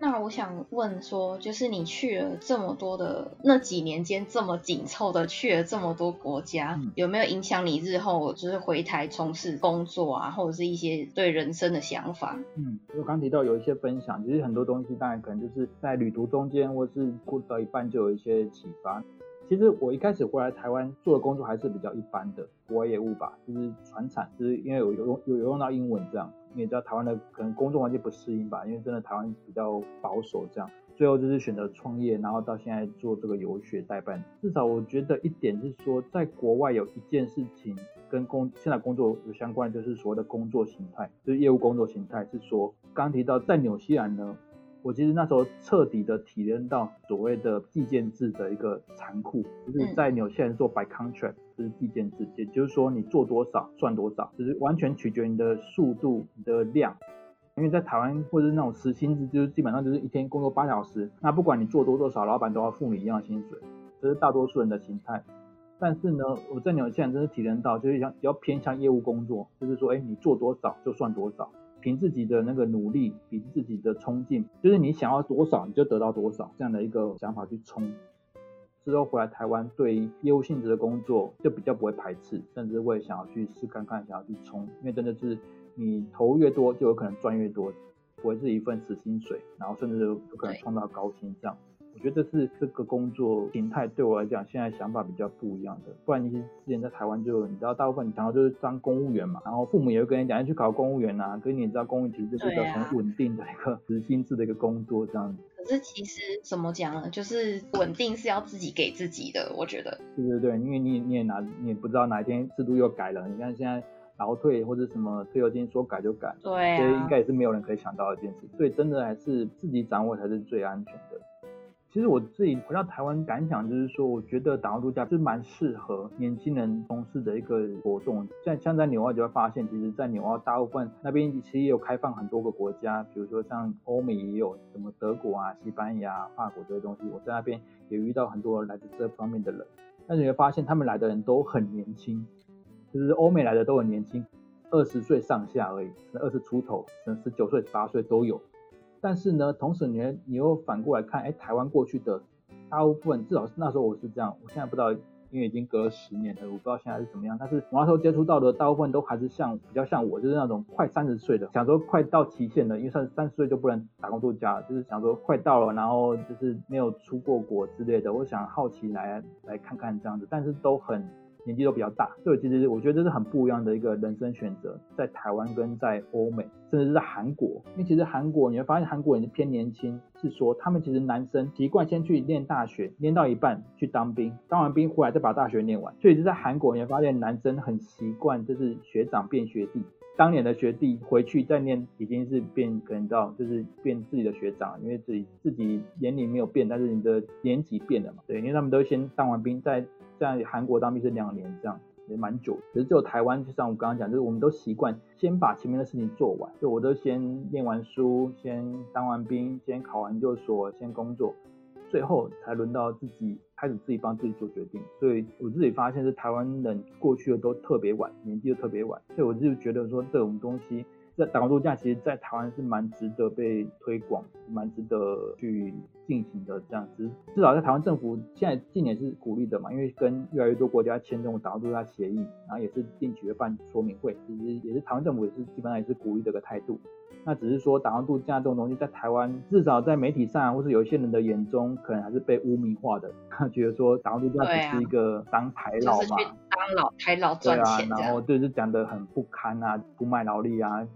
那我想问说，就是你去了这么多的那几年间这么紧凑的去了这么多国家，有没有影响你日后就是回台从事工作啊，或者是一些对人生的想法？嗯，我刚提到有一些分享，其实很多东西当然可能就是在旅途中间，或是过到一半就有一些启发。其实我一开始回来台湾做的工作还是比较一般的国外业务吧，就是传产，就是因为有有用有有用到英文这样，你也知道台湾的可能工作环境不适应吧，因为真的台湾比较保守这样，最后就是选择创业，然后到现在做这个游学代办。至少我觉得一点是说，在国外有一件事情跟工现在工作有相关，就是所谓的工作形态，就是业务工作形态，是说刚提到在纽西兰呢。我其实那时候彻底的体验到所谓的计件制的一个残酷，就是在纽西兰做 by contract，就是计件制，也就是说你做多少算多少，就是完全取决你的速度、你的量。因为在台湾或者是那种时薪制，就是基本上就是一天工作八小时，那不管你做多多少，老板都要付你一样的薪水，这是大多数人的心态。但是呢，我在纽西兰真是体验到，就是像比较偏向业务工作，就是说，哎，你做多少就算多少。凭自己的那个努力，凭自己的冲劲，就是你想要多少你就得到多少这样的一个想法去冲。之后回来台湾，对业务性质的工作就比较不会排斥，甚至会想要去试看看，想要去冲，因为真的是你投越多，就有可能赚越多，不会是一份死薪水，然后甚至有可能创造高薪这样。我觉得这是这个工作形态对我来讲，现在想法比较不一样的。不然你之前在台湾就，你知道大部分你想到就是当公务员嘛，然后父母也会跟你讲要去考公务员啊，可是你知道公务员其实是一个很稳定的一个实薪制的一个工作这样子。可是其实怎么讲呢？就是稳定是要自己给自己的，我觉得。对对对，因为你你也拿你也不知道哪一天制度又改了，你看现在劳退或者什么退休金说改就改，对，所以应该也是没有人可以想到的一件事。所以真的还是自己掌握才是最安全的。其实我自己回到台湾感想就是说，我觉得打工度假是蛮适合年轻人从事的一个活动。像像在纽澳就会发现，其实，在纽澳大部分那边其实也有开放很多个国家，比如说像欧美也有什么德国啊、西班牙、法国这些东西。我在那边也遇到很多来自这方面的人，但你会发现他们来的人都很年轻，就是欧美来的都很年轻，二十岁上下而已，二十出头，可能十九岁、十八岁都有。但是呢，同时你你又反过来看，哎，台湾过去的大部分，至少是那时候我是这样，我现在不知道，因为已经隔了十年了，我不知道现在是怎么样。但是我那时候接触到的大部分都还是像比较像我，就是那种快三十岁的，想说快到期限了，因为三三十岁就不能打工度假了，就是想说快到了，然后就是没有出过国之类的，我想好奇来来看看这样子，但是都很年纪都比较大，所以其实我觉得这是很不一样的一个人生选择，在台湾跟在欧美，甚至是在韩国，因为其实韩国你会发现韩国人偏年轻，是说他们其实男生习惯先去念大学，念到一半去当兵，当完兵回来再把大学念完，所以是在韩国你会发现男生很习惯就是学长变学弟。当年的学弟回去再念，已经是变可能到就是变自己的学长，因为自己自己年龄没有变，但是你的年纪变了嘛。对，因为他们都先当完兵，再在韩国当兵是两年这样，也蛮久。可是只有台湾，就像我刚刚讲，就是我们都习惯先把前面的事情做完，就我都先念完书，先当完兵，先考完研究所，先工作。最后才轮到自己开始自己帮自己做决定，所以我自己发现是台湾人过去的都特别晚，年纪都特别晚，所以我就觉得说这种东西在打工度假，其实在台湾是蛮值得被推广，蛮值得去进行的这样子。至少在台湾政府现在近年是鼓励的嘛，因为跟越来越多国家签这种打工度假协议，然后也是定期的办说明会，其实也是台湾政府也是基本上也是鼓励这个态度。那只是说打工度假这种东西，在台湾至少在媒体上，或是有一些人的眼中，可能还是被污名化的，觉得说打工度假只是一个当台劳嘛，当老台劳赚钱对啊，然后就是讲的很不堪啊，不卖劳力啊。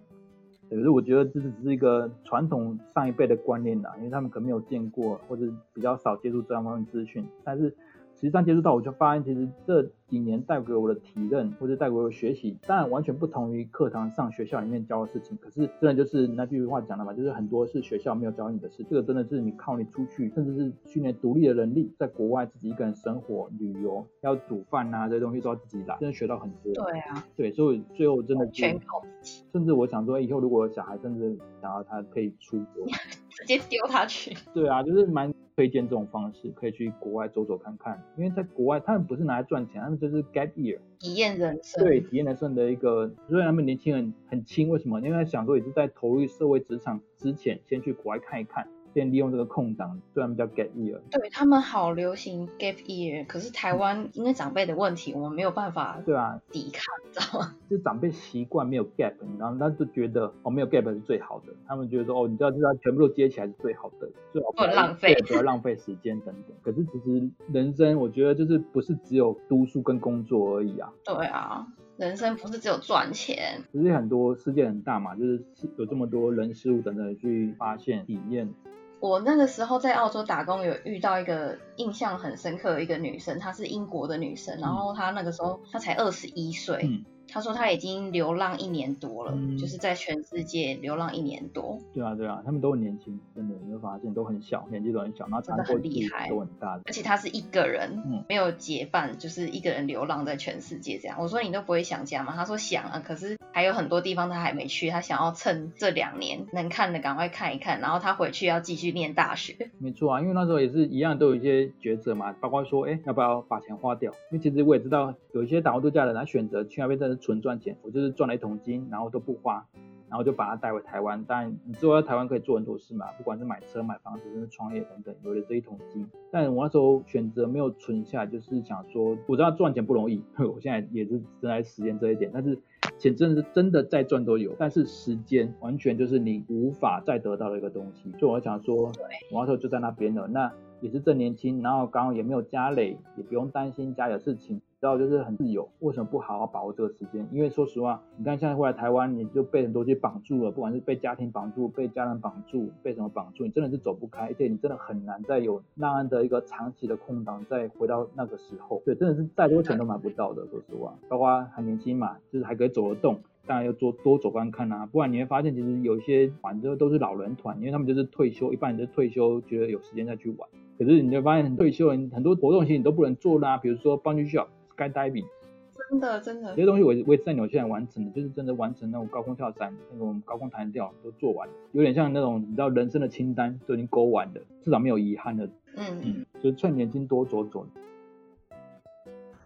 可是我觉得这只是一个传统上一辈的观念啦，因为他们可能没有见过，或者比较少接触这方面资讯，但是。实际上接触到，我就发现其实这几年带给我的体认或者带给我的学习，当然完全不同于课堂上学校里面教的事情。可是真的就是那句话讲的嘛，就是很多是学校没有教你的事，这个真的是你靠你出去，甚至是训练独立的能力，在国外自己一个人生活、旅游，要煮饭啊这些东西都要自己来，真的学到很多。对啊，对，所以最后真的全靠自己。甚至我想说，以后如果小孩甚至想要他可以出国，直接丢他去。对啊，就是蛮。推荐这种方式，可以去国外走走看看，因为在国外他们不是拿来赚钱，他们就是 gap year，体验人生。对，体验人生的一个，虽然他们年轻人很轻，为什么？因为想说也是在投入社会职场之前，先去国外看一看。先利用这个空档，虽然叫 gap year，对他们好流行 gap year，可是台湾因为长辈的问题，我们没有办法对啊抵抗，知道吗？就长辈习惯没有 gap，然后他就觉得哦没有 gap 是最好的，他们觉得说哦你知道知道全部都接起来是最好的，最好不浪费，不要浪费时间等等。可是其实人生我觉得就是不是只有读书跟工作而已啊。对啊，人生不是只有赚钱，其实很多世界很大嘛，就是有这么多人事物等等去发现体验。我那个时候在澳洲打工，有遇到一个印象很深刻的一个女生，她是英国的女生，然后她那个时候她才二十一岁。他说他已经流浪一年多了，就是在全世界流浪一年多。对啊，对啊，他们都很年轻，真的，你会发现都很小，年纪都很小，然后真的很厉害，都很大。而且他是一个人，没有结伴，就是一个人流浪在全世界这样。我说你都不会想家吗？他说想啊，可是还有很多地方他还没去，他想要趁这两年能看的赶快看一看，然后他回去要继续念大学。没错啊，因为那时候也是一样，都有一些抉择嘛，包括说，哎，要不要把钱花掉？因为其实我也知道，有一些打工度假的人，他选择去那边真的纯赚钱。我就是赚了一桶金，然后都不花，然后就把它带回台湾。但你知道在台湾可以做很多事嘛，不管是买车、买房子，甚至创业等等，有了这一桶金。但我那时候选择没有存下，就是想说，我知道赚钱不容易，我现在也是正在实验这一点。但是钱真的是真的再赚都有，但是时间完全就是你无法再得到的一个东西。所以我想说，我那时候就在那边了，那也是正年轻，然后刚好也没有家累，也不用担心家里的事情。知道就是很自由，为什么不好好把握这个时间？因为说实话，你看现在回来台湾，你就被很多东西绑住了，不管是被家庭绑住、被家人绑住、被什么绑住，你真的是走不开，而且你真的很难再有那样的一个长期的空档，再回到那个时候。对，真的是再多钱都买不到的。说实话，包括还年轻嘛，就是还可以走得动，当然要多多走观看啊，不然你会发现其实有一些反正都是老人团，因为他们就是退休，一般人就退休，觉得有时间再去玩。可是你就发现退休人很多活动其实你都不能做啦，比如说帮去学校。skydiving，真的真的，这些东西我我也在纽西兰完成的，就是真的完成那种高空跳伞、那种高空弹跳都做完了，有点像那种你知道人生的清单都已经勾完了，至少没有遗憾的。嗯嗯，就是趁年轻多走走。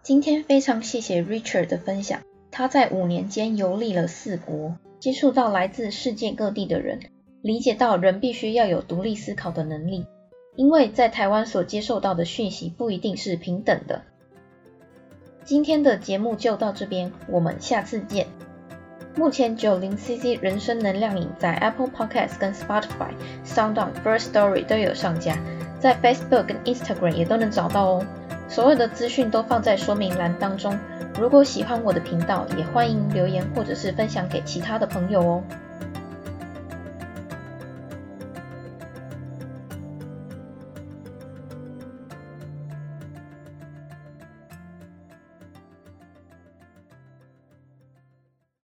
今天非常谢谢 Richard 的分享，他在五年间游历了四国，接触到来自世界各地的人，理解到人必须要有独立思考的能力，因为在台湾所接受到的讯息不一定是平等的。今天的节目就到这边，我们下次见。目前九零 CC 人生能量饮在 Apple Podcast、跟 Spotify、SoundOn、First Story 都有上架，在 Facebook 跟 Instagram 也都能找到哦。所有的资讯都放在说明栏当中。如果喜欢我的频道，也欢迎留言或者是分享给其他的朋友哦。